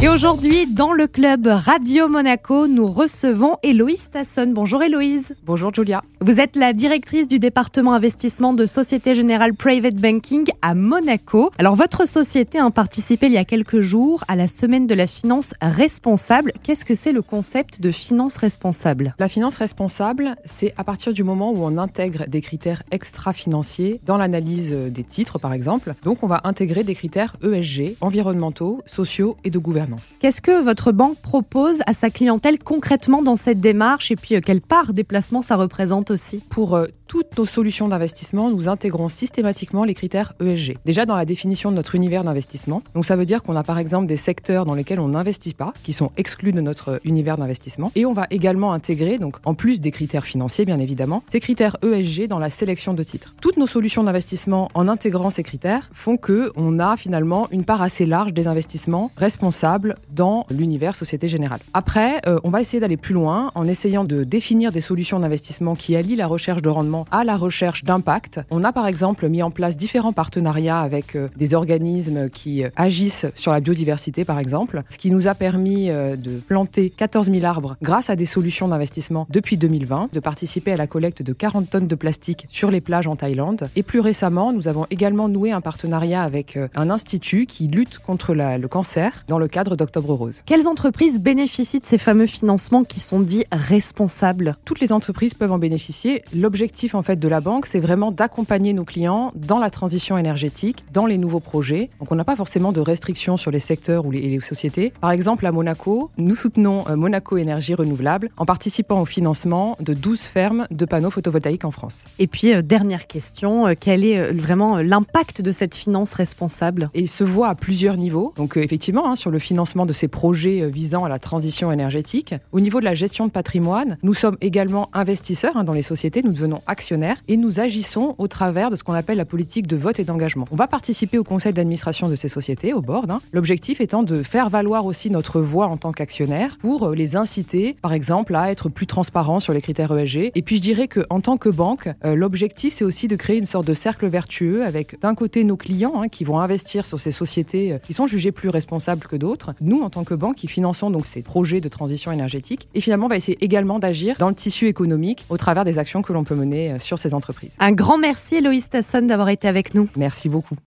Et aujourd'hui, dans le club Radio Monaco, nous recevons Héloïse Tasson. Bonjour Héloïse. Bonjour Julia. Vous êtes la directrice du département investissement de Société Générale Private Banking à Monaco. Alors votre société a participé il y a quelques jours à la semaine de la finance responsable. Qu'est-ce que c'est le concept de finance responsable? La finance responsable, c'est à partir du moment où on intègre des critères extra-financiers dans l'analyse des titres par exemple. Donc on va intégrer des critères ESG, environnementaux, sociaux et de gouvernance. Qu'est-ce que votre banque propose à sa clientèle concrètement dans cette démarche et puis euh, quelle part des placements ça représente aussi? Pour euh, toutes nos solutions d'investissement, nous intégrons systématiquement les critères ESG. Déjà dans la définition de notre univers d'investissement. Donc ça veut dire qu'on a par exemple des secteurs dans lesquels on n'investit pas, qui sont exclus de notre univers d'investissement. Et on va également intégrer, donc en plus des critères financiers bien évidemment, ces critères ESG dans la sélection de titres. Toutes nos solutions d'investissement en intégrant ces critères font que on a finalement une part assez large des investissements responsables dans l'univers Société Générale. Après, euh, on va essayer d'aller plus loin en essayant de définir des solutions d'investissement qui allient la recherche de rendement à la recherche d'impact. On a par exemple mis en place différents partenariats avec euh, des organismes qui euh, agissent sur la biodiversité par exemple, ce qui nous a permis de planter 14 000 arbres grâce à des solutions d'investissement depuis 2020, de participer à la collecte de 40 tonnes de plastique sur les plages en Thaïlande. Et plus récemment, nous avons également noué un partenariat avec un institut qui lutte contre le cancer dans le cadre d'Octobre Rose. Quelles entreprises bénéficient de ces fameux financements qui sont dits responsables? Toutes les entreprises peuvent en bénéficier. L'objectif en fait de la banque, c'est vraiment d'accompagner nos clients dans la transition énergétique, dans les nouveaux projets. Donc on n'a pas forcément de restrictions sur les secteurs ou les, les sociétés. Par exemple, à Monaco, nous soutenons euh, Monaco Énergie Renouvelable en participant au financement de 12 fermes de panneaux photovoltaïques en France. Et puis, euh, dernière question, euh, quel est euh, vraiment l'impact de cette finance responsable? Et il se voit à plusieurs niveaux. Donc effectivement, hein, sur le financement de ces projets euh, visant à la transition énergétique. Au niveau de la gestion de patrimoine, nous sommes également investisseurs hein, dans les sociétés, nous devenons actionnaires et nous agissons au travers de ce qu'on appelle la politique de vote et d'engagement. On va participer au conseil d'administration de ces sociétés, au board, hein, l'objectif étant de faire valoir aussi notre voix en tant qu'actionnaire pour euh, les inciter, par exemple, à être plus transparents sur les critères ESG. Et puis je dirais que en tant que banque, euh, l'objectif c'est aussi de créer une sorte de cercle vertueux avec d'un côté nos clients hein, qui vont investir sur ces sociétés qui sont jugées plus responsables que d'autres, nous en tant que banque qui finançons donc ces projets de transition énergétique et finalement on va essayer également d'agir dans le tissu économique au travers des actions que l'on peut mener euh, sur ces entreprises. Un grand merci Héloïse Tasson d'avoir été avec nous. Merci beaucoup.